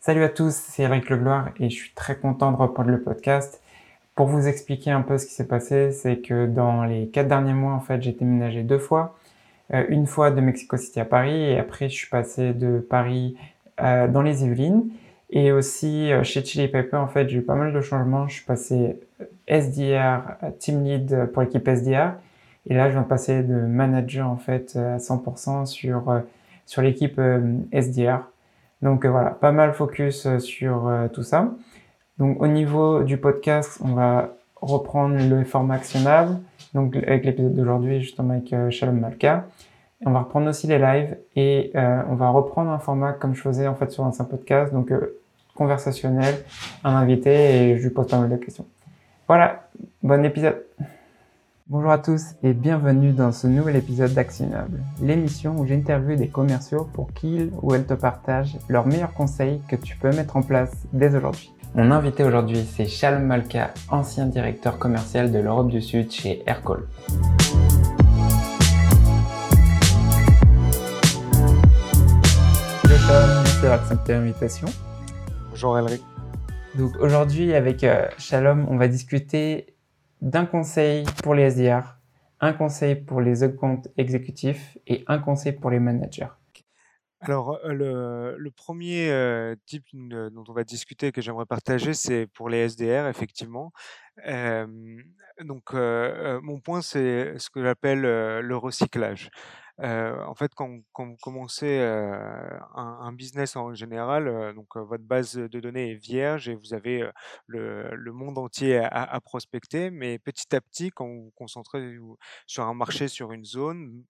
Salut à tous, c'est Eric Legloire et je suis très content de reprendre le podcast. Pour vous expliquer un peu ce qui s'est passé, c'est que dans les quatre derniers mois, en fait, j'ai déménagé deux fois. Euh, une fois de Mexico City à Paris et après je suis passé de Paris euh, dans les Yvelines. Et aussi euh, chez Chili Pepper, en fait, j'ai eu pas mal de changements. Je suis passé SDR, team lead pour l'équipe SDR. Et là, je viens de passer de manager en fait à 100% sur sur l'équipe SDR. Donc voilà, pas mal focus sur tout ça. Donc au niveau du podcast, on va reprendre le format actionnable, donc avec l'épisode d'aujourd'hui justement avec Shalom Malka. On va reprendre aussi les lives et euh, on va reprendre un format comme je faisais en fait sur un simple podcast, donc euh, conversationnel, un invité et je lui pose pas mal de questions. Voilà, bon épisode. Bonjour à tous et bienvenue dans ce nouvel épisode d'Actionnable, l'émission où j'interviewe des commerciaux pour qu'ils ou elles te partagent leurs meilleurs conseils que tu peux mettre en place dès aujourd'hui. Mon invité aujourd'hui, c'est Shalom Malka, ancien directeur commercial de l'Europe du Sud chez Aircall. merci d'avoir accepté l'invitation. Bonjour Elric. Donc aujourd'hui avec euh, Shalom, on va discuter d'un conseil pour les SDR, un conseil pour les comptes exécutifs et un conseil pour les managers. Alors, euh, le, premier euh, type dont on va discuter que j'aimerais partager, c'est pour les SDR, effectivement. donc, mon point, c'est ce que j'appelle le recyclage en fait, quand, vous commencez un, business en général, donc votre base de données est vierge et vous avez le, monde entier à, prospecter, mais petit à petit, quand vous vous concentrez sur un marché, sur une zone,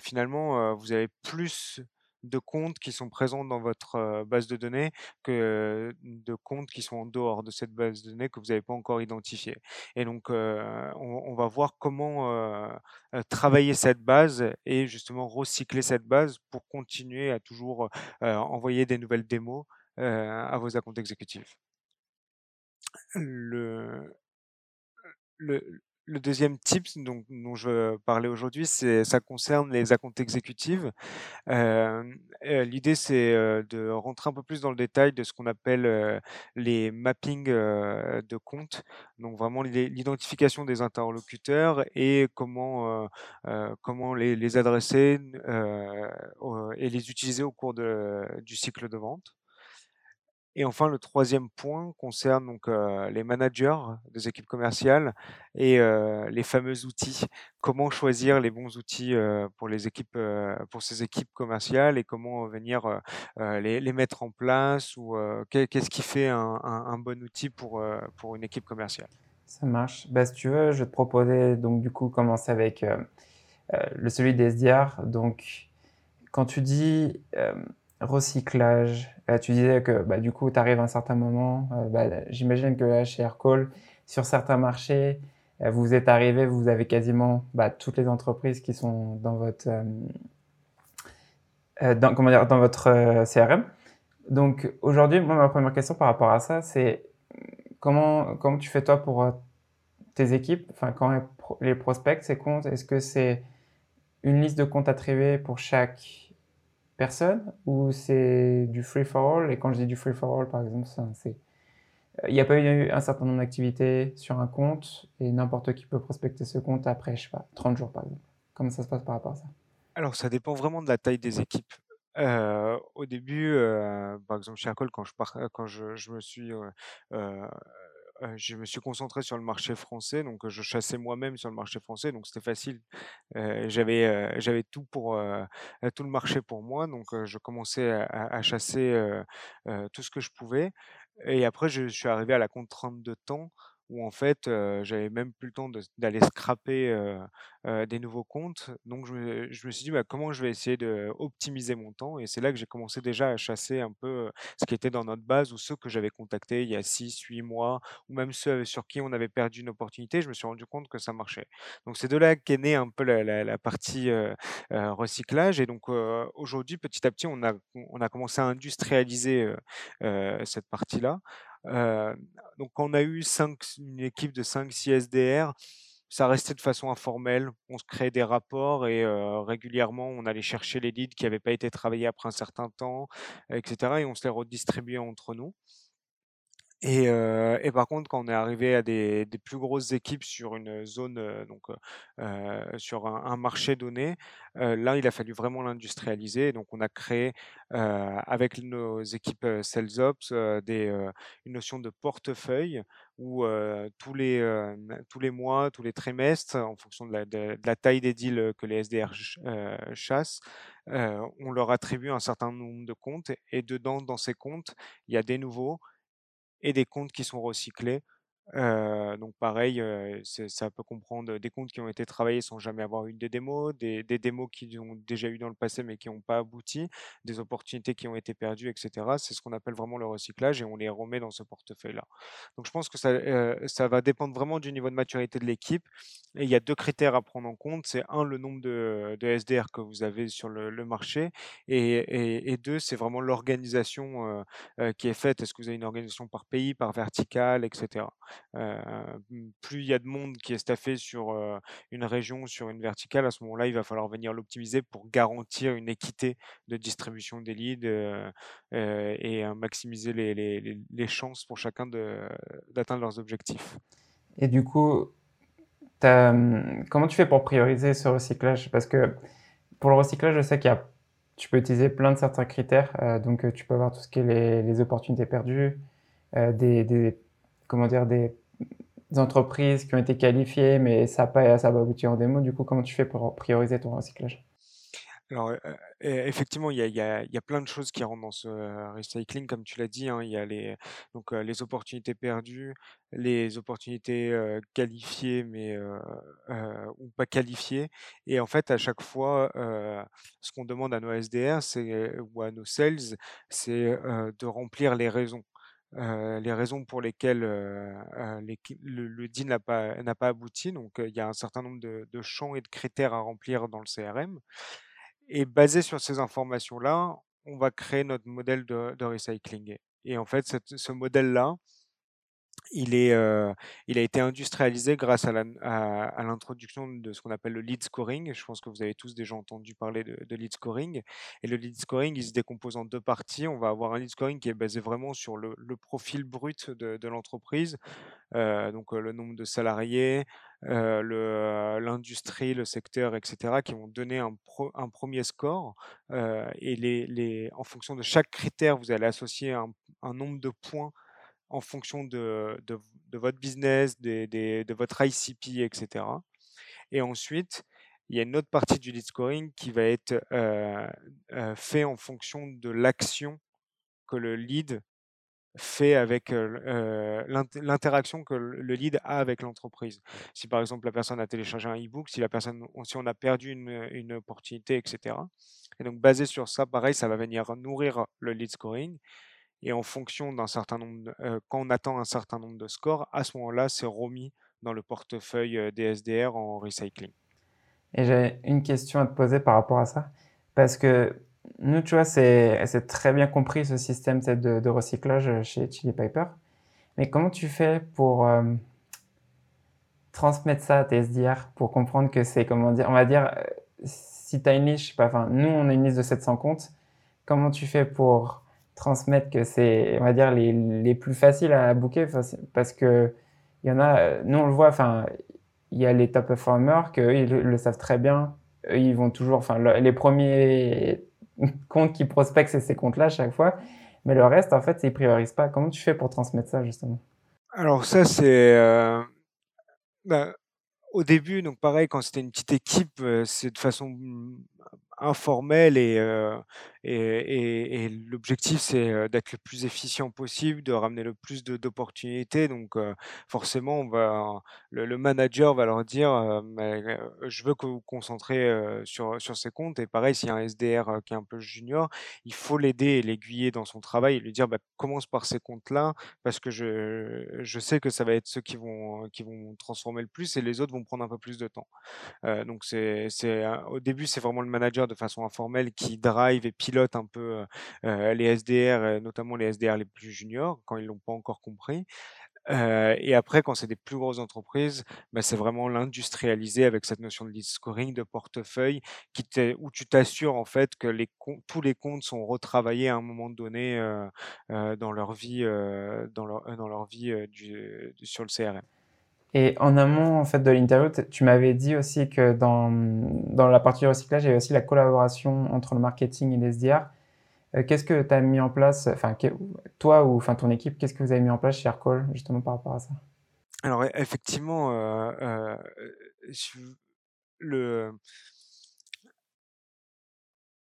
finalement, vous avez plus de comptes qui sont présents dans votre base de données que de comptes qui sont en dehors de cette base de données que vous n'avez pas encore identifié. Et donc, on, va voir comment travailler cette base et justement recycler cette base pour continuer à toujours envoyer des nouvelles démos à vos comptes exécutifs. Le deuxième type dont, je parler aujourd'hui, ça concerne les accounts exécutives. Euh, l'idée, c'est de rentrer un peu plus dans le détail de ce qu'on appelle les mappings de comptes, donc vraiment l'identification des interlocuteurs et comment les, adresser et les utiliser au cours du cycle de vente. Et enfin, le troisième point concerne donc les managers des équipes commerciales et les fameux outils. Comment choisir les bons outils pour les équipes, pour ces équipes commerciales et comment venir les, mettre en place ou qu'est-ce qui fait un, bon outil pour, pour une équipe commerciale? Ça marche. Bah, si tu veux, je vais te proposer donc du coup commencer avec le celui des SDR. Donc, quand tu dis recyclage. tu disais que bah, du coup, tu arrives à un certain moment. Euh, bah, J'imagine que chez Aircall, sur certains marchés, euh, vous êtes arrivé, vous avez quasiment bah, toutes les entreprises qui sont dans votre, euh, comment dire, dans votre CRM. Donc aujourd'hui, moi, ma première question par rapport à ça, c'est comment, comment tu fais toi pour tes équipes, enfin quand les prospects, ces comptes, est-ce que c'est une liste de comptes attribués pour chaque personne ou c'est du free for all? Et quand je dis du free for all, par exemple, c'est il n'y a pas eu un certain nombre d'activités sur un compte et n'importe qui peut prospecter ce compte après, je sais pas, 30 jours par exemple. Comment ça se passe par rapport à ça? Alors, ça dépend vraiment de la taille des équipes. Euh, au début, euh, par exemple, chez Arcol, quand je, quand je, je me suis euh, je me suis concentré sur le marché français, donc je chassais moi-même sur le marché français, donc c'était facile. j'avais tout pour tout le marché pour moi, donc je commençais à, chasser tout ce que je pouvais. Et après, je suis arrivé à la contrainte de temps où en fait, j'avais même plus le temps d'aller scraper des nouveaux comptes. Donc je me, suis dit: «Bah, comment je vais essayer d'optimiser mon temps?» et c'est là que j'ai commencé déjà à chasser un peu, ce qui était dans notre base ou ceux que j'avais contactés il y a 6-8 mois ou même ceux sur qui on avait perdu une opportunité. Je me suis rendu compte que ça marchait. Donc c'est de là qu'est née un peu la partie, recyclage et donc aujourd'hui, petit à petit, on a commencé à industrialiser, cette partie-là donc on a eu cinq, une équipe de 5-6 SDR, ça restait de façon informelle. On se créait des rapports et heu, régulièrement, on allait chercher les leads qui avaient pas été travaillés après un certain temps, et cetera et on se les redistribuait entre nous. Et heu et par contre, quand on est arrivé à des des plus grosses équipes sur une zone, donc heu, sur un marché donné, là, il a fallu vraiment l'industrialiser. Donc on a créé, avec nos équipes, heu, sales ops, heu, des, une notion de portefeuille où, tous les, tous les mois, tous les trimestres, en fonction de la de la taille des deals, que les SDR ch chassent, on leur attribue un certain nombre de comptes et dedans, dans ces comptes, il y a des nouveaux et des comptes qui sont recyclés. Donc pareil, ça peut comprendre des comptes qui ont été travaillés sans jamais avoir eu des démos, des démos qu'ils ont déjà eu dans le passé mais qui n'ont pas abouti, des opportunités qui ont été perdues et cetera. C'est ce qu'on appelle vraiment le recyclage et on les remet dans ce portefeuille-là. Donc je pense que ça, va dépendre vraiment du niveau de maturité de l'équipe il y a 2 critères à prendre en compte. C'est un le nombre de de SDR que vous avez sur le marché et et et 2, c'est vraiment l'organisation, qui est faite. Est-ce que vous avez une organisation par pays, par verticale et cetera? Heu, mmh, plus il y a de monde qui est staffé sur, heu, une région, sur une verticale, à ce moment-là, il va falloir venir l'optimiser pour garantir une équité de distribution des leads, heu et maximiser les chances pour chacun d'atteindre leurs objectifs. Et du coup, mmh, comment tu fais pour prioriser ce recyclage? Parce que pour le recyclage, je sais qu'il y a tu peux utiliser plein de certains critères, donc tu peux avoir tout ce qui est les opportunités perdues, des comment dire? Des entreprises qui ont été qualifiées, mais ça a pas pas abouti en démo. Du coup, comment tu fais pour prioriser ton recyclage? Alors, heu heu, effectivement, il y a plein de choses qui rentrent dans ce, heu, recycling comme tu l'as dit, hein. Il y a les donc, les opportunités perdues, les opportunités, qualifiées mais, ou pas qualifiées et en fait, à chaque fois, ce qu'on demande à nos SDR, ou à nos sales, c'est, de remplir les raisons. Heu, les raisons pour lesquelles, heu, l'équi le le n'a pas abouti. Donc, heu, il y a un certain nombre de champs et de critères à remplir dans le CRM et basé sur ces informations-là, on va créer notre modèle de de recycling. Et en fait, ce modèle-là, il est, heu, il a été industrialisé grâce à l'introduction de ce qu'on appelle le lead scoring. Je pense que vous avez tous déjà entendu parler de lead scoring et le lead scoring, il se décompose en 2 parties. On va avoir un lead scoring qui est basé vraiment sur le profil brut de l'entreprise, heu, donc heu, le nombre de salariés, l'industrie, le secteur et cetera, qui vont donner un pre un 1 score, et les les en fonction de chaque critère, vous allez associer un nombre de points en fonction de votre business, de votre ICP et cetera. Et ensuite, il y a une autre partie du lead scoring qui va être, heu heu, fait en fonction de l'action que le lead fait avec, l l'int l'interaction que le le lead a avec l'entreprise. Si par exemple la personne a téléchargé un e-book, si la personne si on a perdu une, une opportunité et cetera. Et donc basé sur ça, pareil, ça va venir nourrir le lead scoring et en fonction d'un certain nombre quand on atteint un certain nombre de scores, à ce moment-là, c'est remis dans le portefeuille, des SDR en recycling. Et j'avais une question à te poser par rapport à ça. Parce que nous, tu vois, c'est très bien compris ce système de, recyclage chez Chili Piper. Mais comment tu fais pour transmettre ça à tes SDR pour comprendre que c'est, comment dire, on va dire, si tu as une liste, je sais pas, enfin, nous, on a une liste de 700 comptes. Comment tu fais pour transmettre que c'est, on va dire, les, les plus faciles à booker Parce que il y en a, nous, on le voit, enfin, il y a les top performers qu'eux, ils le, savent très bien. Ils vont toujours, enfin, le- les premiers comptes qui prospectent, c'est ces comptes-là à chaque fois. Mais le reste, en fait, ils priorisent pas. Comment tu fais pour transmettre ça, justement? Alors ça, c'est, heu, bah, au début, donc pareil, quand c'était une petite équipe, heu, c'est de façon, informelle et heu et l'objectif, c'est, heu, d'être le plus efficient possible, de ramener le plus d'opportunités donc heu, forcément, on va le manager va leur dire, heu: «Mais heu, je veux que vous vous concentrez, sur sur ces comptes» et pareil, s'il y a un SDR, qui est un peu junior, il faut l'aider et l'aiguiller dans son travail et lui dire: «Bah, commence par ces comptes-là parce que je je sais que ça va être ceux qui vont qui vont transformer le plus et les autres vont prendre un peu plus de temps». Donc c'est au début, c'est vraiment le manager de façon informelle qui drive et pilote un peu, les SDR, notamment les SDR les plus juniors, quand ils l'ont pas encore compris et après quand c'est des plus grosses entreprises, bah, c'est vraiment l'industrialiser avec cette notion de lead scoring, de portefeuille où tu t'assures en fait que tous les comptes sont retravaillés à un moment donné, dans leur vie, dans leur vie, sur le CRM. Et en amont, en fait, de l'interview, tu m'avais dit aussi que dans, dans la partie recyclage, il y avait aussi la collaboration entre le marketing et les SDR. Heu, qu'est-ce que tu as mis en place, enfin, toi ou enfin ton équipe, qu'est-ce que vous avez mis en place chez Aircall, justement par rapport à ça? Alors e effectivement, heu, je le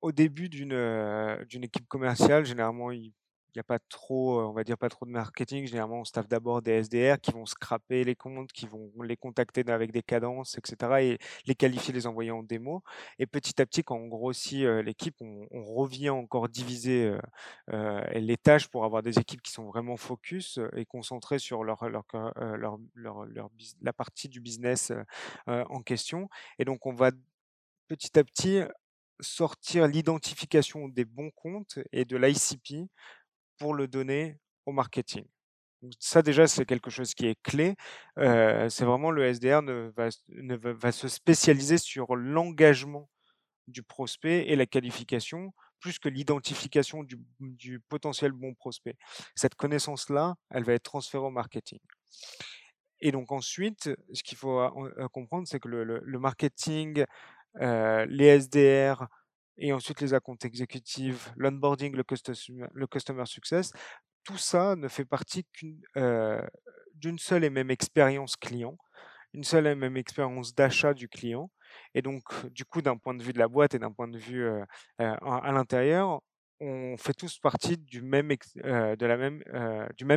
au début d'une équipe commerciale, généralement, il il y a pas trop, heu, on va dire, pas trop de marketing. Généralement, on staffe d'abord des SDR qui vont scraper les comptes, qui vont les contacter avec des cadences et cetera et les qualifier, les envoyer en démo et petit à petit, quand on grossit, heu, l'équipe, on revient encore diviser, heu, les tâches pour avoir des équipes qui sont vraiment focus, et concentrées sur la partie du business, en question et donc on va petit à petit sortir l'identification des bons comptes et de l'ICP pour le donner au marketing. Ça déjà, c'est quelque chose qui est clé. C'est vraiment le SDR ne va ne va se spécialiser sur l'engagement du prospect et la qualification, plus que l'identification du du potentiel bon prospect. Cette connaissance-là, elle va être transférée au marketing et donc ensuite, ce qu'il faut heu, comprendre, c'est que le le marketing, les SDR et ensuite les account exécutives, l'onboarding, le le customer success, tout ça ne fait partie qu'une, heu, d'une seule et même expérience client, une seule et même expérience d'achat du client et donc du coup, d'un point de vue de la boîte et d'un point de vue, heu, en à l'intérieur, on fait tous partie du même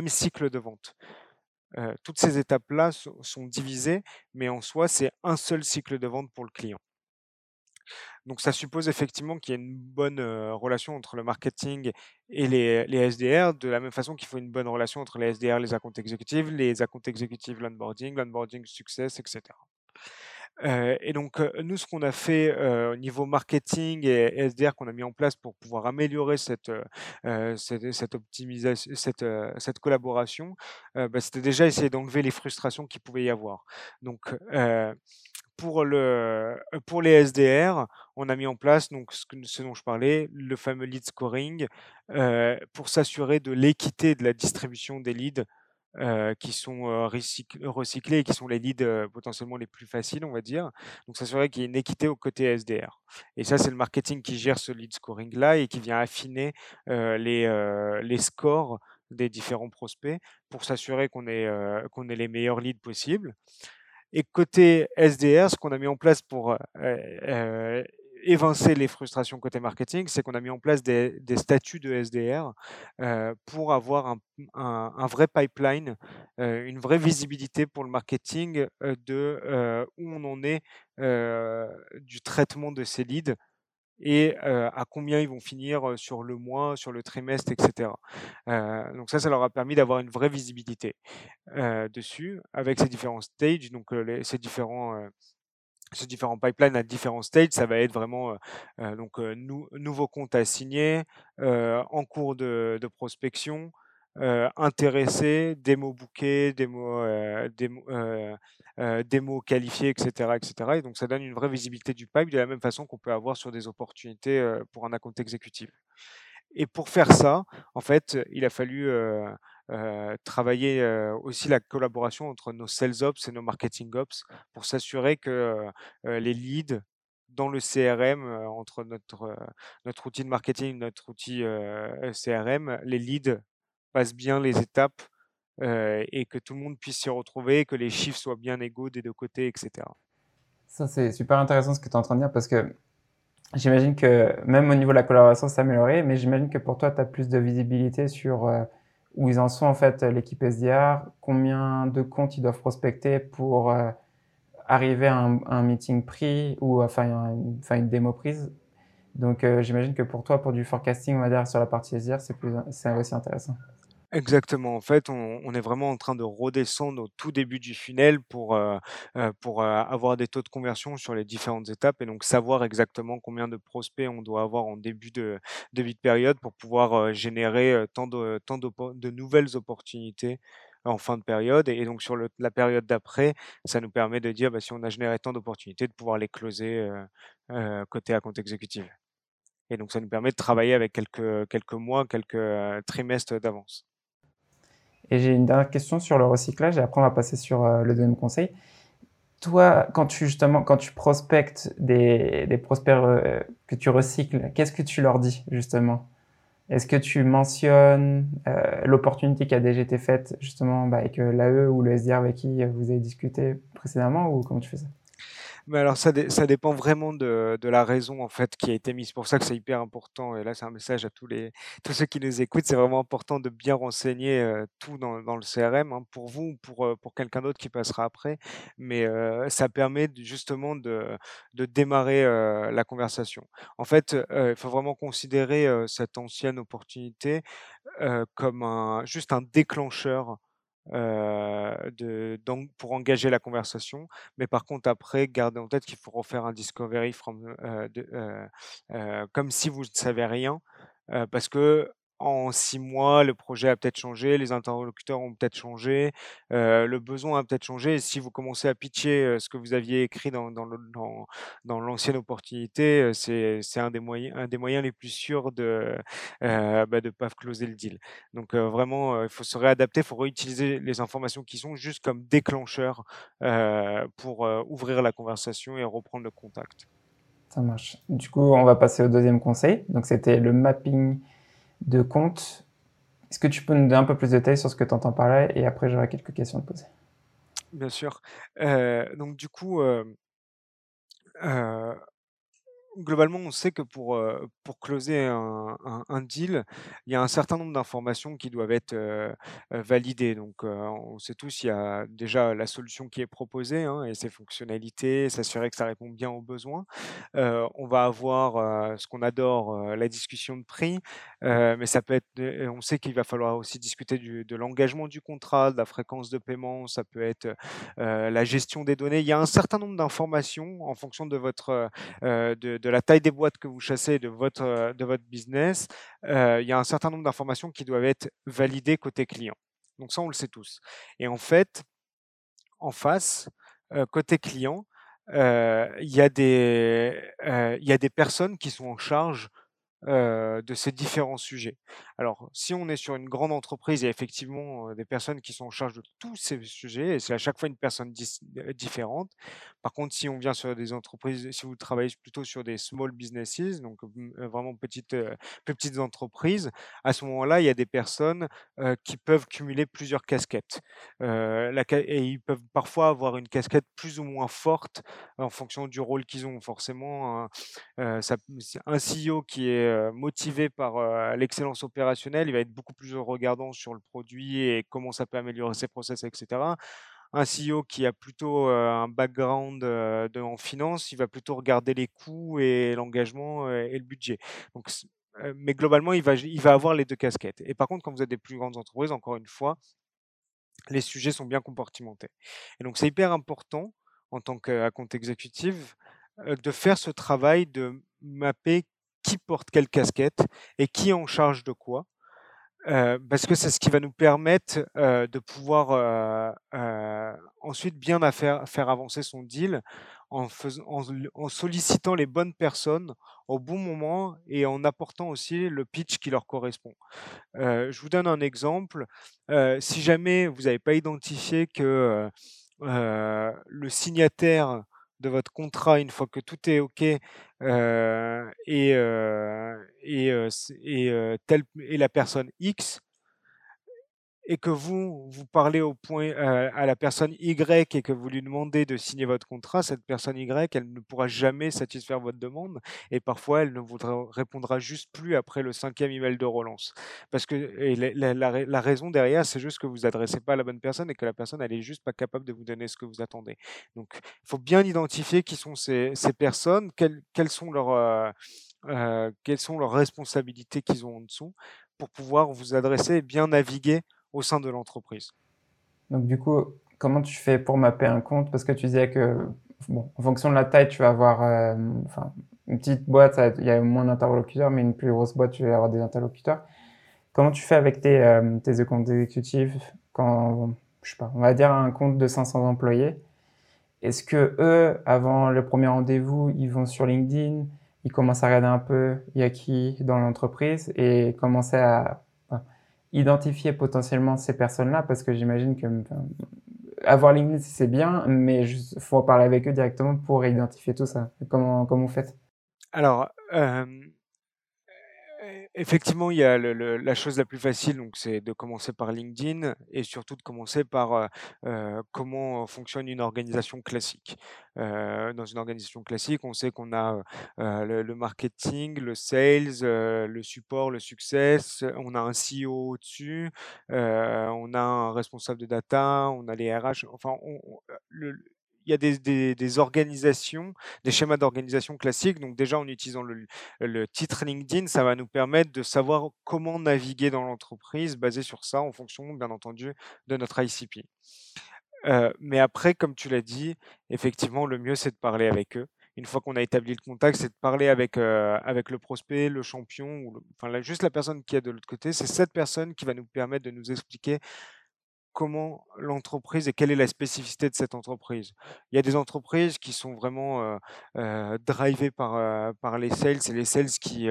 cycle de vente. Toutes ces étapes-là sont divisées, mais en soi, c'est un seul cycle de vente pour le client. Donc ça suppose effectivement qu'il y ait une bonne, relation entre le marketing et les les SDR, de la même façon qu'il faut une bonne relation entre les SDR, les account exécutives, les account exécutives, l'onboarding, l'onboarding success et cetera. Heu et donc nous, ce qu'on a fait, au niveau marketing et SDR qu'on a mis en place pour pouvoir améliorer cette, cette optimisation cette, cette collaboration, bah, c'était déjà essayer d'enlever les frustrations qu'il pouvait y avoir. Donc pour le pour les SDR, on a mis en place donc ce dont je parlais, le fameux lead scoring, heu, pour s'assurer de l'équité de la distribution des leads, heu, qui sont, recyclés et qui sont les leads, potentiellement les plus faciles, on va dire. Donc s'assurer qu'il y ait une équité au côté SDR et ça, c'est le marketing qui gère ce lead scoring-là et qui vient affiner, les, les scores des différents prospects pour s'assurer qu'on qu'on ait les meilleurs leads possibles et côté SDR, ce qu'on a mis en place pour, heu heu, évincer les frustrations côté marketing, c'est qu'on a mis en place des statuts de SDR, heu, pour avoir un vrai pipeline, une vraie visibilité pour le marketing, de, où on en est, du traitement de ces leads et à combien ils vont finir, sur le mois, sur le trimestre et cetera. Heu, donc ça, ça leur a permis d'avoir une vraie visibilité, dessus avec ces différents stages, donc ces différents, ces différents pipelines à différents stages. Ça va être vraiment, donc nou nouveau compte à signer, en cours de prospection, heu, intéressé, démo bookée, démo, démo, démo qualifiée et cetera et et donc ça donne une vraie visibilité du pipe de la même façon qu'on peut avoir sur des opportunités, heu, pour un account exécutif. Et pour faire ça, en fait, il a fallu, heu, travailler, aussi la collaboration entre nos sales ops et nos marketing ops pour s'assurer que, les leads dans le CRM, entre notre, notre outil de marketing, notre outil, CRM, les leads passent bien les étapes, et que tout le monde puisse s'y retrouver, que les chiffres soient bien égaux des 2 côtés et cetera. Ça, c'est super intéressant ce que tu es en train de dire parce que j'imagine que même au niveau de la collaboration, c'est amélioré, mais j'imagine que pour toi, tu as plus de visibilité sur, où ils en sont en fait, l'équipe SDR, combien de comptes ils doivent prospecter pour, arriver à un meeting pris ou enfin une démo prise. Donc j'imagine que pour toi, pour du forecasting, on va dire sur la partie SDR, c'est aussi intéressant. Exactement. En fait, on est vraiment en train de redescendre au tout début du funnel pour, heu heu, pour, heu, avoir des taux de conversion sur les différentes étapes et donc savoir exactement combien de prospects on doit avoir en début de début de période pour pouvoir, générer, tant de tant d'oppo de nouvelles opportunités, en fin de période et donc sur la période d'après, ça nous permet de dire, bah, si on a généré tant d'opportunités, de pouvoir les closer, côté compte exécutif et donc ça nous permet de travailler avec quelques quelques mois, quelques, trimestres d'avance. Et j'ai une dernière question sur le recyclage et après on va passer sur, le deuxième conseil. Toi, quand tu justement quand tu prospectes des des prospects, que tu recycles, qu'est-ce que tu leur dis justement? Est-ce que tu mentionnes euh, l'opportunité qui a déjà été faite justement bah, avec euh, l'AE ou le SDR avec qui vous avez discuté précédemment ou comment tu fais ça? Mais alors ça, ça dépend vraiment de, la raison en fait qui a été mise. C'est pour ça que c'est hyper important. Et là, c'est un message à tous les tous ceux qui nous écoutent. C'est vraiment important de bien renseigner euh, tout dans, dans, le CRM hein, pour vous ou pour euh, pour quelqu'un d'autre qui passera après. Mais euh, ça permet justement de de démarrer la conversation. En fait, il faut vraiment considérer cette ancienne opportunité comme un juste un déclencheur euh, donc pour engager la conversation. Mais par contre, après, gardez en tête qu'il faut refaire un discovery from, euh, euh, comme si vous ne savez rien, parce que en six mois, le projet a peut-être changé, les interlocuteurs ont peut-être changé, euh, le besoin a peut-être changé. Et si vous commencez à pitcher euh, ce que vous aviez écrit dans, l'ancienne opportunité, euh, c'est, un, des moyens, les plus sûrs de ne bah, de pas closer le deal. Donc vraiment, il faut se réadapter, il faut réutiliser les informations qui sont juste comme déclencheurs pour ouvrir la conversation et reprendre le contact. Ça marche. Du coup, on va passer au deuxième conseil. Donc, c'était le mapping de compte. Est-ce que tu peux nous donner un peu plus de détails sur ce que tu entends par et après j'aurai quelques questions à te poser. Bien sûr. Euh, donc du coup, euh, euh, globalement, on sait que pour, pour closer un, un, deal, il y a un certain nombre d'informations qui doivent être validées. Donc, on sait tous, il y a déjà la solution qui est proposée hein, et ses fonctionnalités, s'assurer que ça répond bien aux besoins. on va avoir ce qu'on adore, la discussion de prix, mais ça peut être, on sait qu'il va falloir aussi discuter de l'engagement du contrat, de la fréquence de paiement, ça peut être la gestion des données. Il y a un certain nombre d'informations en fonction de votre de, de la taille des boîtes que vous chassez, de votre, euh, de votre business, euh, il y a un certain nombre d'informations qui doivent être validées côté client. Donc ça, on le sait tous. Et en fait, en face, euh, côté client, il y a des personnes qui sont en charge de ces différents sujets. Alors, si on est sur une grande entreprise, il y a effectivement des personnes qui sont en charge de tous ces sujets, et c'est à chaque fois une personne différente. Par contre, si on vient sur des entreprises, si vous travaillez plutôt sur des small businesses, donc vraiment petites, plus petites entreprises, à ce moment-là, il y a des personnes qui peuvent cumuler plusieurs casquettes. et ils peuvent parfois avoir une casquette plus ou moins forte en fonction du rôle qu'ils ont. Forcément, un, CEO qui est motivé par l'excellence opérationnelle, il va être beaucoup plus regardant sur le produit et comment ça peut améliorer ses process, etc. Un CEO qui a plutôt un background en finance, il va plutôt regarder les coûts et l'engagement et le budget. Donc, mais globalement, il va, il va avoir les deux casquettes. Et par contre, quand vous êtes des plus grandes entreprises, encore une fois, les sujets sont bien compartimentés. Et donc, c'est hyper important en tant qu'account exécutif de faire ce travail de mapper qui porte quelle casquette et qui est en charge de quoi. Euh, parce que c'est ce qui va nous permettre euh, de pouvoir euh, ensuite bien faire, faire avancer son deal en, sollicitant les bonnes personnes au bon moment et en apportant aussi le pitch qui leur correspond. je vous donne un exemple. si jamais vous n'avez pas identifié que le signataire de votre contrat une fois que tout est OK et, euh, et, euh, et, telle, et la personne X, et que vous, vous parlez au point à la personne Y et que vous lui demandez de signer votre contrat, cette personne Y, elle ne pourra jamais satisfaire votre demande et parfois elle ne vous répondra juste plus après le cinquième email de relance. Parce que la, raison derrière, c'est juste que vous adressez pas à la bonne personne et que la personne, elle est juste pas capable de vous donner ce que vous attendez. Donc, il faut bien identifier qui sont ces, personnes, quelles, sont leurs, euh, quelles sont leurs responsabilités qu'ils ont en dessous pour pouvoir vous adresser et bien naviguer au sein de l'entreprise. Donc du coup, comment tu fais pour mapper un compte? Parce que tu disais que, bon, en fonction de la taille, tu vas avoir, euh, enfin, une petite boîte, il y a moins d'interlocuteurs, mais une plus grosse boîte, tu vas avoir des interlocuteurs. Comment tu fais avec tes, euh, tes comptes exécutifs quand, je sais pas, on va dire un compte de 500 employés? Est-ce que eux, avant le premier rendez-vous, ils vont sur LinkedIn, ils commencent à regarder un peu il y a qui dans l'entreprise et commencer à identifier potentiellement ces personnes-là parce que j'imagine que avoir LinkedIn c'est bien, mais il faut parler avec eux directement pour identifier tout ça. Comment, comment vous faites? Alors, euh, Effectivement, il y a la chose la plus facile, donc c'est de commencer par LinkedIn et surtout de commencer par, heu heu, comment fonctionne une organisation classique. Heu, dans une organisation classique, on sait qu'on a, le marketing, le sales, le support, le success, on a un CEO au-dessus, on a un responsable de data, on a les RH, enfin on le il y a des, organisations, des schémas d'organisation classiques. Donc déjà, en utilisant le, titre LinkedIn, ça va nous permettre de savoir comment naviguer dans l'entreprise basé sur ça, en fonction, bien entendu, de notre ICP. Euh, mais après, comme tu l'as dit, effectivement, le mieux, c'est de parler avec eux. Une fois qu'on a établi le contact, c'est de parler avec, euh, avec le prospect, le champion, enfin juste la personne qui est de l'autre côté. C'est cette personne qui va nous permettre de nous expliquer comment l'entreprise et quelle est la spécificité de cette entreprise. Il y a des entreprises qui sont vraiment euh, euh, drivées par, euh, par les sales, c'est les sales qui,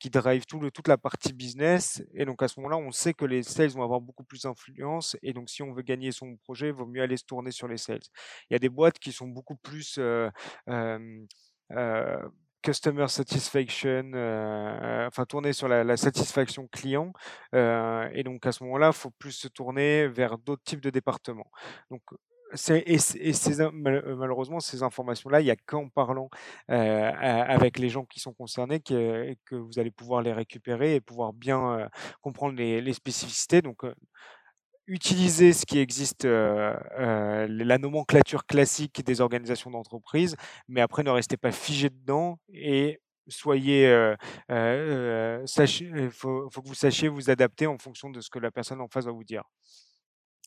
qui drivent toute la partie business. Et donc à ce moment-là, on sait que les sales vont avoir beaucoup plus d'influence. Et donc si on veut gagner son projet, il vaut mieux aller se tourner sur les sales. Il y a des boîtes qui sont beaucoup plus customer satisfaction, euh, enfin tourner sur la, satisfaction client. Euh, et donc à ce moment-là, il faut plus se tourner vers d'autres types de départements. Donc et, malheureusement, ces informations-là, il n'y a qu'en parlant euh, avec les gens qui sont concernés que, vous allez pouvoir les récupérer et pouvoir bien comprendre les, les, spécificités. Donc, utiliser ce qui existe, euh, euh, la nomenclature classique des organisations d'entreprise, mais après ne restez pas figé dedans et soyez, euh, faut, faut, que vous sachiez vous adapter en fonction de ce que la personne en face va vous dire.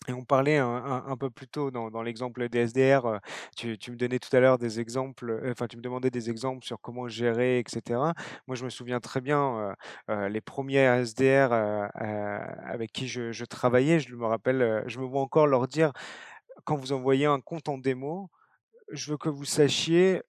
Et on parlait un, peu plus tôt dans, l'exemple des SDR, euh, tu, me donnais tout à l'heure des exemples, euh, enfin tu me demandais des exemples sur comment gérer, etc. Moi je me souviens très bien euh, les premiers SDR avec qui je, travaillais, je me rappelle, je me vois encore leur dire quand vous envoyez un compte en démo, je veux que vous sachiez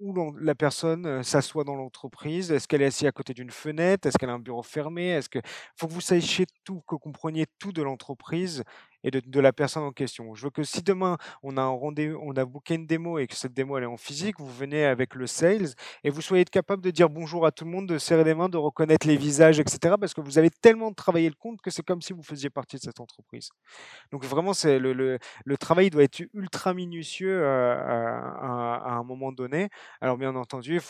où la personne s'assoit dans l'entreprise. Est-ce qu'elle est assise à côté d'une fenêtre? Est-ce qu'elle a un bureau fermé? Est-ce que faut que vous sachiez tout, que vous compreniez tout de l'entreprise et de, la personne en question. Je veux que si demain on a un rendez-vous, on a booké une démo et que cette démo elle est en physique, vous venez avec le sales et vous soyez capable de dire bonjour à tout le monde, de serrer les mains, de reconnaître les visages, etc. Parce que vous avez tellement travaillé le compte que c'est comme si vous faisiez partie de cette entreprise. Donc vraiment, c'est le, le, travail doit être ultra minutieux euh, à, un moment donné. Alors bien entendu,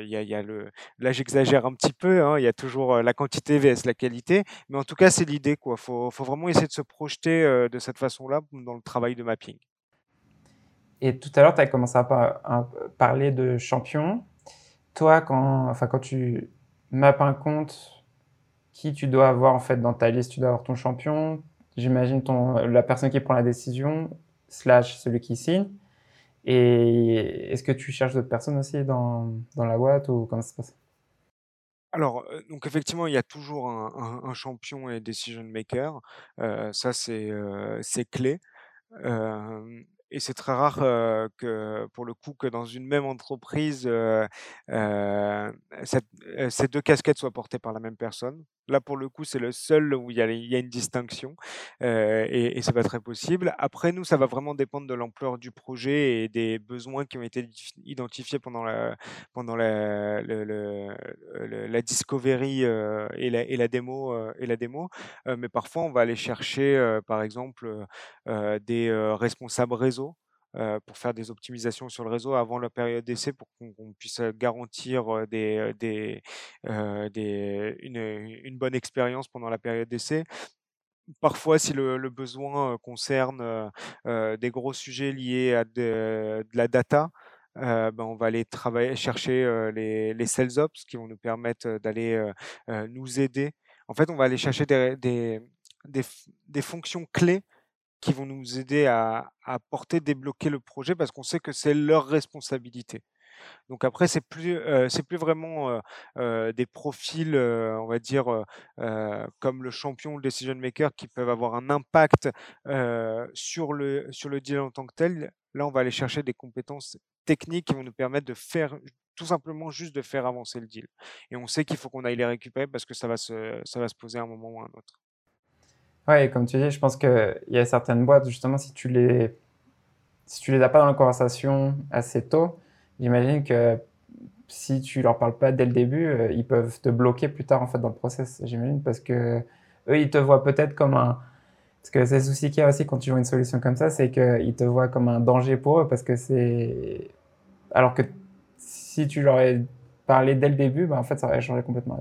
il y a, il y a le, là j'exagère un petit peu, hein, il y a toujours euh, la quantité vs la qualité, mais en tout cas c'est l'idée quoi. Faut, faut vraiment essayer de se projeter de cette façon-là dans le travail de mapping. Et tout à l'heure, tu as commencé à, parler de champion. Toi, quand, enfin, quand tu mappes un compte, qui tu dois avoir en fait dans ta liste? Tu dois avoir ton champion, j'imagine ton, la personne qui prend la décision, slash celui qui signe. Et est-ce que tu cherches d'autres personnes aussi dans, dans la boîte ou comment ça se passe? Alors, donc effectivement, il y a toujours un, champion et decision maker. ça, c'est c'est clé. Et c'est très rare que, pour le coup, que dans une même entreprise, ces deux casquettes soient portées par la même personne. Là, pour le coup, c'est le seul où il y a, une distinction et, et c'est pas très possible. Après, nous, ça va vraiment dépendre de l'ampleur du projet et des besoins qui ont été identifiés pendant la, pendant la, la discovery et, la, et la démo. et la démo. mais parfois, on va aller chercher, par exemple, des responsables réseau euh, pour faire des optimisations sur le réseau avant la période d'essai pour qu'on puisse euh, garantir euh, une, bonne expérience pendant la période d'essai. Parfois, si le, besoin concerne des gros sujets liés à de, la data, ben on va aller travailler, chercher les, les sales ops qui vont nous permettre d'aller nous aider. En fait, on va aller chercher des fonctions clés qui vont nous aider à, porter, débloquer le projet parce qu'on sait que c'est leur responsabilité. Donc après, c'est plus, euh, c'est plus vraiment euh, euh, des profils, on va dire, comme le champion, le decision maker, qui peuvent avoir un impact sur, le, sur le deal en tant que tel. Là, on va aller chercher des compétences techniques qui vont nous permettre de faire tout simplement juste de faire avancer le deal. Et on sait qu'il faut qu'on aille les récupérer parce que ça va se, ça va se poser à un moment ou à un autre. Ouais, comme tu dis, je pense qu'il y a certaines boîtes, justement, si tu les, si tu les as pas dans la conversation assez tôt, j'imagine que si tu leur parles pas dès le début, euh, ils peuvent te bloquer plus tard en fait dans le process, j'imagine, parce que eux, ils te voient peut-être comme un, parce que c'est le souci qu'il y a aussi quand tu vois une solution comme ça, c'est qu'ils te voient comme un danger pour eux, parce que c'est, alors que si tu leur avais parlé dès le début, bah, en fait, ça aurait changé complètement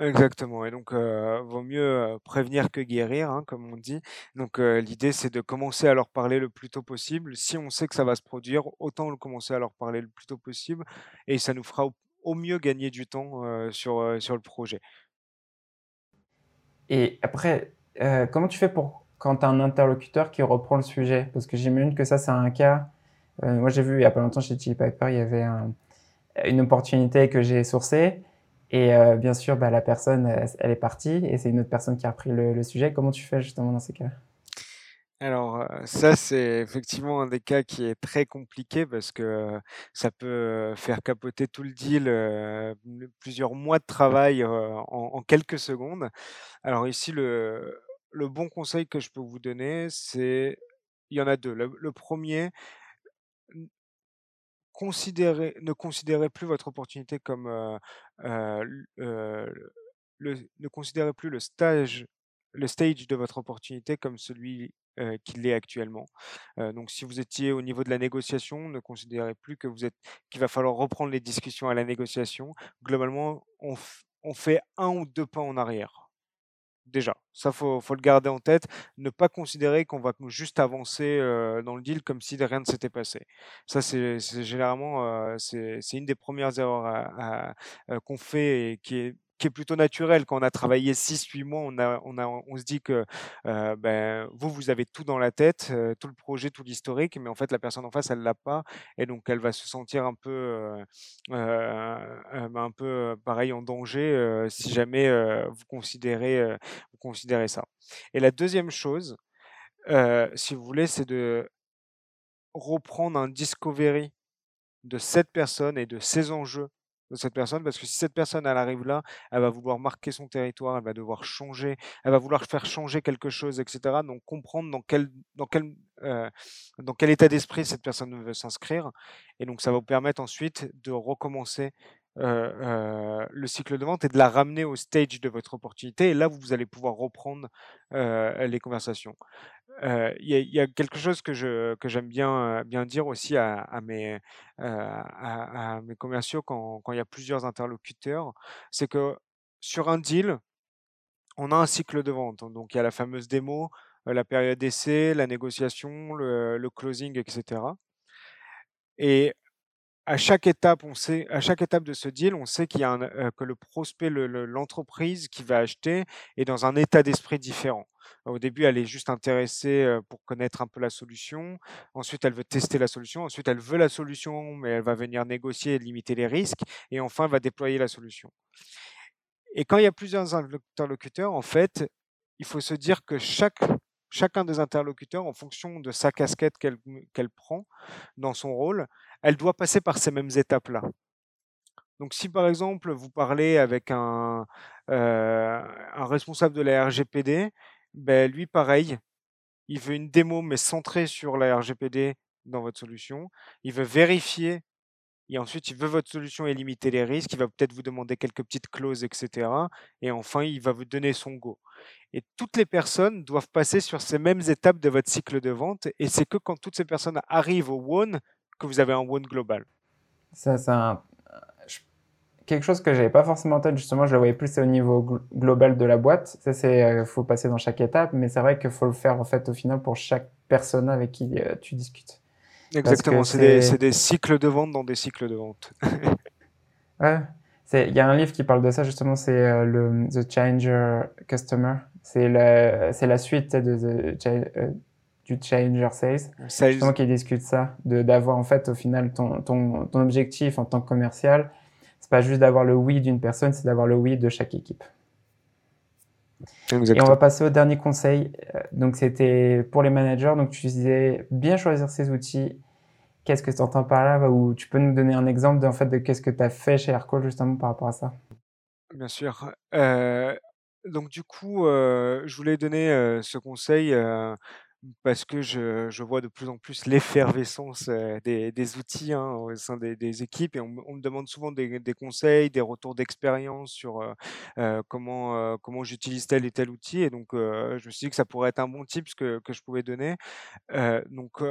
Exactement et donc vaut mieux, prévenir que guérir, hein, comme on dit. Donc l'idée, c'est de commencer à leur parler le plus tôt possible. Si on sait que ça va se produire, autant le commencer à leur parler le plus tôt possible et ça nous fera au mieux gagner du temps, sur, sur le projet. Et après, comment tu fais pour quand tu as un interlocuteur qui reprend le sujet? Parce que j'imagine que ça, c'est un cas, moi j'ai vu il y a pas longtemps chez Chili Piper, il y avait une opportunité que j'ai sourcée et euh, bien sûr, bah, la personne, elle est partie et c'est une autre personne qui a repris le, sujet. Comment tu fais justement dans ces cas alors, euh, ça, c'est effectivement un des cas qui est très compliqué parce que euh, ça peut faire capoter tout le deal, plusieurs mois de travail en, quelques secondes. Alors ici, le bon conseil que je peux vous donner, c'est, il y en a deux. le premier, ne considérez plus votre opportunité comme le, ne considérez plus le stage, le stage de votre opportunité comme celui qu'il est actuellement. donc, si vous étiez au niveau de la négociation, ne considérez plus que vous êtes, qu'il va falloir reprendre les discussions à la négociation. Globalement, on fait un ou deux pas en arrière déjà. Ça, faut, faut le garder en tête. Ne pas considérer qu'on va juste avancer dans le deal comme si rien ne s'était passé. Ça, c'est généralement c'est une des premières erreurs qu'on fait et qui est qui est plutôt naturel. Quand on a travaillé 6-8 mois, on, a, on, a, on se dit que ben, vous, vous avez tout dans la tête, tout le projet, tout l'historique, mais en fait, la personne en face, elle l'a pas. Et donc, elle va se sentir un peu, ben, un peu pareil, en danger si jamais vous, considérez, vous considérez ça. Et la deuxième chose, si vous voulez, c'est de reprendre un discovery de cette personne et de ses enjeux de cette personne, parce que si cette personne, elle arrive là, elle va vouloir marquer son territoire, elle va devoir changer, elle va vouloir faire changer quelque chose, etc. Donc comprendre dans quel, dans quel, euh, dans quel état d'esprit cette personne veut s'inscrire. Et donc ça va vous permettre ensuite de recommencer euh, euh, le cycle de vente et de la ramener au stage de votre opportunité. Et là, vous allez pouvoir reprendre les conversations il y, a quelque chose que je que j'aime bien bien dire aussi à, mes à, mes commerciaux quand quand il y a plusieurs interlocuteurs, c'est que sur un deal, on a un cycle de vente. Donc il y a la fameuse démo, la période d'essai, la négociation, le, le closing, etc. Et à chaque étape, on sait, à chaque étape de ce deal, on sait qu'il y a un, que le prospect, l'entreprise qui va acheter est dans un état d'esprit différent. Au début, elle est juste intéressée pour connaître un peu la solution. Ensuite, elle veut tester la solution. Ensuite, elle veut la solution, mais elle va venir négocier et limiter les risques. Et enfin, elle va déployer la solution. Et quand il y a plusieurs interlocuteurs, en fait, il faut se dire que chaque, chacun des interlocuteurs, en fonction de sa casquette qu'elle prend dans son rôle, elle doit passer par ces mêmes étapes-là. Donc si par exemple vous parlez avec un, un responsable de la RGPD, ben, lui, pareil, il veut une démo, mais centrée sur la RGPD dans votre solution. Il veut vérifier et ensuite il veut votre solution et limiter les risques. Il va peut-être vous demander quelques petites clauses, etc. Et enfin, il va vous donner son go. Et toutes les personnes doivent passer sur ces mêmes étapes de votre cycle de vente. Et c'est que quand toutes ces personnes arrivent au one que vous avez un one global. Ça, c'est quelque chose que j'avais pas forcément en tête, justement, je le voyais plus au niveau global de la boîte. Ça, c'est, euh, faut passer dans chaque étape, mais c'est vrai qu'il faut le faire, en fait, au final, pour chaque personne avec qui euh, tu discutes. Exactement, c'est des, des, cycles de vente dans des cycles de vente. ouais. Il y a un livre qui parle de ça, justement, c'est euh, le The Changer Customer. C'est la, suite de The, du Challenger Sales, Sales. justement qui discute ça, d'avoir en fait au final ton, ton, ton, objectif en tant que commercial, c'est pas juste d'avoir le oui d'une personne, c'est d'avoir le oui de chaque équipe. Et on va passer au dernier conseil. Euh, donc c'était pour les managers. Donc tu disais bien choisir ses outils. Qu'est-ce que tu entends par là? Ou tu peux nous donner un exemple de, en fait, de qu'est-ce que tu as fait chez Aircall justement par rapport à ça? Bien sûr. Euh, donc du coup, euh, je voulais donner euh, ce conseil parce que je, je vois de plus en plus l'effervescence des, des outils hein, au sein des, des équipes et on, me demande souvent des, des conseils, des retours d'expérience sur comment, comment j'utilise tel et tel outil. Et donc, je me suis dit que ça pourrait être un bon tip que, que je pouvais donner. donc,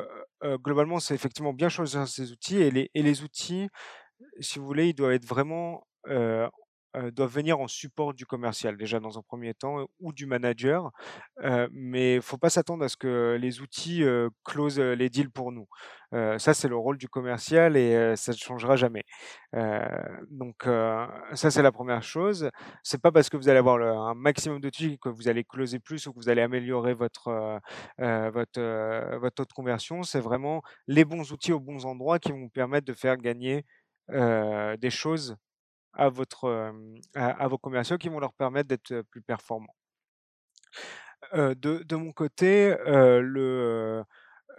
globalement, c'est effectivement bien choisir ces outils et les, et les outils, si vous voulez, ils doivent être vraiment doivent venir en support du commercial, déjà dans un premier temps, ou du manager. mais il faut pas s'attendre à ce que les outils closent les deals pour nous. ça, c'est le rôle du commercial et ça ne changera jamais. donc, ça, c'est la première chose. C'est pas parce que vous allez avoir un maximum d'outils que vous allez closer plus ou que vous allez améliorer votre, votre, votre taux de conversion. C'est vraiment les bons outils aux bons endroits qui vont vous permettre de faire gagner des choses à, votre, à, vos commerciaux qui vont leur permettre d'être plus performants. de, de, mon côté, le,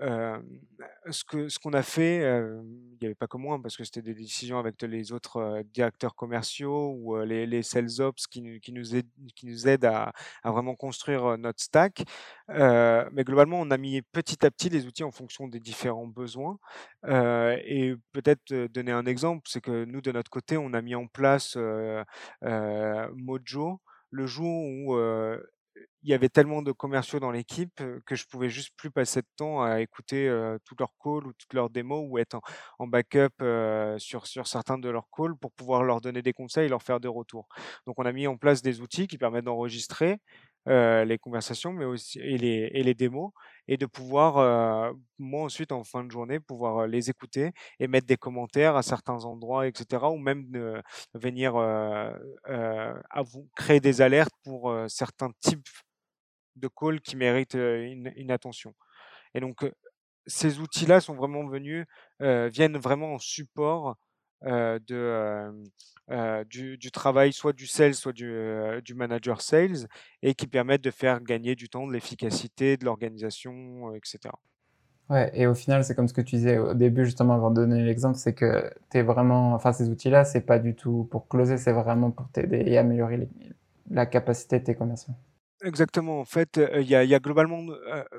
ce que ce qu'on a fait, il n'y avait pas que moi, hein, parce que c'était des décisions avec les autres directeurs commerciaux ou les, les sales ops qui, qui, nous, aident, qui nous aident à, à vraiment construire notre stack. mais globalement, on a mis petit à petit les outils en fonction des différents besoins. et peut-être donner un exemple, c'est que nous, de notre côté, on a mis en place Mojo le jour où il y avait tellement de commerciaux dans l'équipe que je pouvais juste plus passer de temps à écouter tous leurs calls ou toutes leurs démos ou être en, backup sur, sur certains de leurs calls pour pouvoir leur donner des conseils et leur faire des retours. Donc on a mis en place des outils qui permettent d'enregistrer les conversations mais aussi, et, les, et les démos et de pouvoir, moi ensuite en fin de journée, pouvoir les écouter et mettre des commentaires à certains endroits, etc. Ou même venir à vous créer des alertes pour certains types de calls qui méritent une, attention. Et donc, ces outils-là sont vraiment venus, viennent vraiment en support de, du, travail, soit du sales, soit du, du, manager sales, et qui permettent de faire gagner du temps, de l'efficacité, de l'organisation, etc. Ouais, et au final, c'est comme ce que tu disais au début, justement, avant de donner l'exemple, c'est que es vraiment, enfin, ces outils-là, c'est pas du tout pour closer, c'est vraiment pour t'aider et améliorer la capacité de tes commerçants. Exactement. En fait, il y a y a globalement,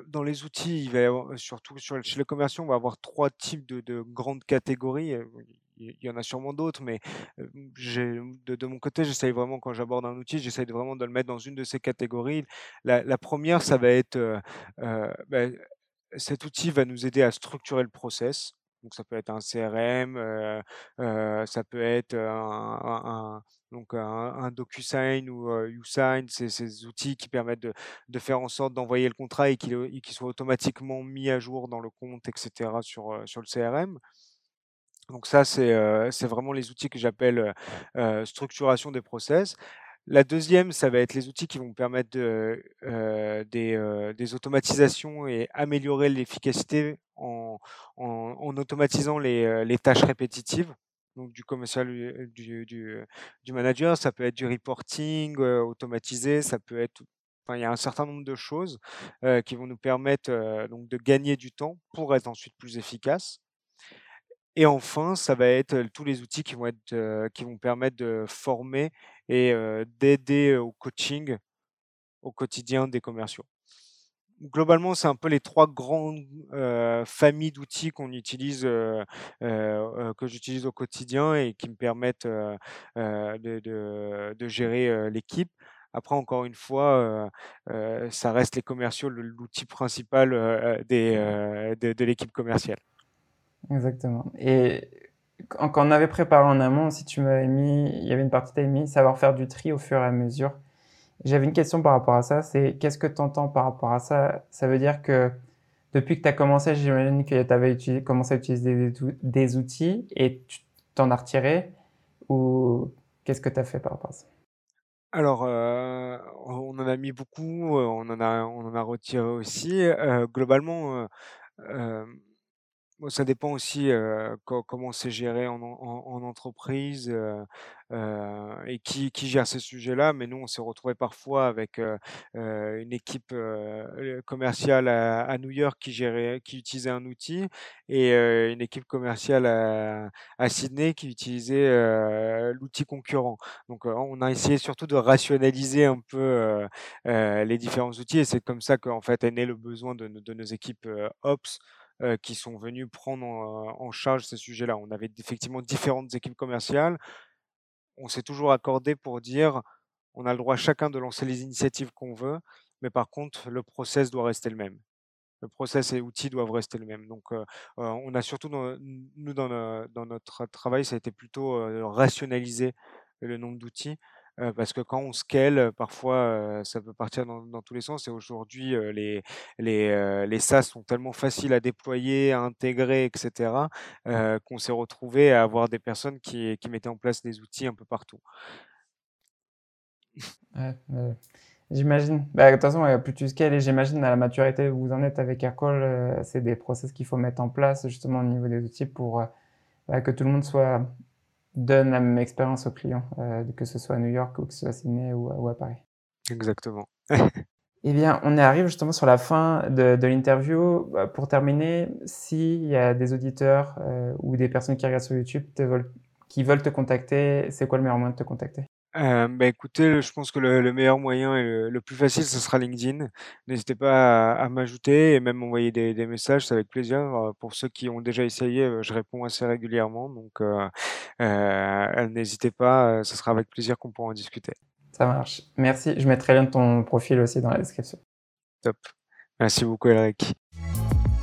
dans les outils, il va y avoir surtout sur chez les commerciaux, on va avoir trois types de de grandes catégories, il y en a sûrement d'autres, mais, de de mon côté, j'essaye vraiment quand j'aborde un outil, j'essaye vraiment de le mettre dans une de ces catégories. La la 1 ça va être, bah, cet outil va nous aider à structurer le process. Donc ça peut être un CRM, ça peut être un donc un, DocuSign ou YouSign, c'est ces outils qui permettent de, de, faire en sorte d'envoyer le contrat et qu'il soit automatiquement mis à jour dans le compte, etc. sur, sur le CRM. Donc ça, c'est vraiment les outils que j'appelle structuration des process. La deuxième, ça va être les outils qui vont permettre de, des, des, automatisations et améliorer l'efficacité en, en, automatisant les, les tâches répétitives donc du commercial, du, du, du, manager, ça peut être du reporting automatisé, ça peut être, enfin, il y a un certain nombre de choses qui vont nous permettre donc de gagner du temps pour être ensuite plus efficace. Et enfin, ça va être tous les outils qui vont être, qui vont permettre de former et d'aider au coaching au quotidien des commerciaux globalement, c'est un peu les trois grandes familles d'outils qu'on utilise, que j'utilise au quotidien et qui me permettent de, gérer l'équipe. Après, encore une fois, ça reste les commerciaux l'outil principal des, de, l'équipe commerciale. Exactement. Et quand on avait préparé en amont, si tu m'avais mis, il y avait une partie tu mis, savoir faire du tri au fur et à mesure. J'avais une question par rapport à ça, c'est qu'est-ce que tu entends par rapport à ça? Ça veut dire que depuis que tu as commencé, j'imagine que tu avais commencé à utiliser des, outils et tu t'en as retiré ou qu'est-ce que tu as fait par rapport à ça? Alors, heu, on en a mis beaucoup, heu, on en a on en a retiré aussi. Heu, globalement, Bon, ça dépend aussi, heu, co comment c'est géré en en en en entreprise, heu heu et qui qui gère ces sujets-là. Mais nous, on s'est retrouvés parfois avec, heu, une équipe, heu commerciale à à New York qui gérait qui utilisait un outil et heu, une équipe commerciale à à Sydney qui utilisait, heu, l'outil concurrent. Donc, on a essayé surtout de rationaliser un peu, heu, les différents outils et c'est comme ça qu'en fait est né le besoin de nos de nos équipes, heu, ops heu, qui sont venus prendre en charge ces sujets-là. On avait effectivement différentes équipes commerciales. On s'est toujours accordé pour dire: «On a le droit chacun de lancer les initiatives qu'on veut, mais par contre le process doit rester le même». Le process et outils doivent rester le même. Donc, heu, heu, on a surtout nous dans no dans notre travail, ça a été plutôt, heu, rationaliser le nombre d'outils, heu, parce que quand on scale, heu, parfois, heu, ça peut partir dans tous les sens et aujourd'hui, les les, les SaaS sont tellement faciles à déployer, à intégrer et cetera, heu, qu'on s'est retrouvé à avoir des personnes qui qui mettaient en place des outils un peu partout. J'imagine. Bah, de toute façon, plus tu scales et j'imagine à la maturité où vous en êtes avec Aircall, c'est des process qu'il faut mettre en place justement au niveau des outils pour, bah, que tout le monde soit donne la même expérience aux clients, heu, que ce soit à New York ou que ce soit à Sydney ou à ou à Paris. Exactement. Eh bien, on est arrive justement sur la fin de de l'interview. Bah, pour terminer, s'il y a des auditeurs, heu, ou des personnes qui regardent sur YouTube te veulent qui veulent te contacter, c'est quoi le meilleur moyen de te contacter? Hem, bah, écoutez, je pense que le le meilleur moyen et le le plus facile, ce sera LinkedIn. N'hésitez pas à à m'ajouter et même m'envoyer des des messages, c'est avec plaisir. Heu, pour ceux qui ont déjà essayé, heu, je réponds assez régulièrement donc heu heu, n'hésitez pas, heu, ce sera avec plaisir qu'on pourra en discuter. Ça marche. Merci. Je mettrai le lien de ton profil aussi dans la description. Top. Merci beaucoup Elric.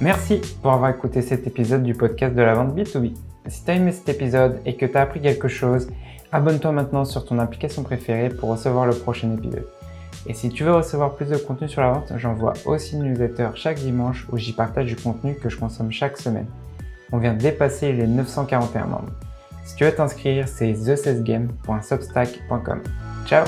Merci pour avoir écouté cet épisode du podcast de la vente B2B. Si tu as aimé cet épisode et que tu as appris quelque chose, abonne-toi maintenant sur ton application préférée pour recevoir le prochain épisode. Et si tu veux recevoir plus de contenu sur la vente, j'envoie aussi une newsletter chaque dimanche où j'y partage du contenu que je consomme chaque semaine. On vient dépasser les 941 membres. Si tu veux t'inscrire, c'est thecessgame.substack.com. Ciao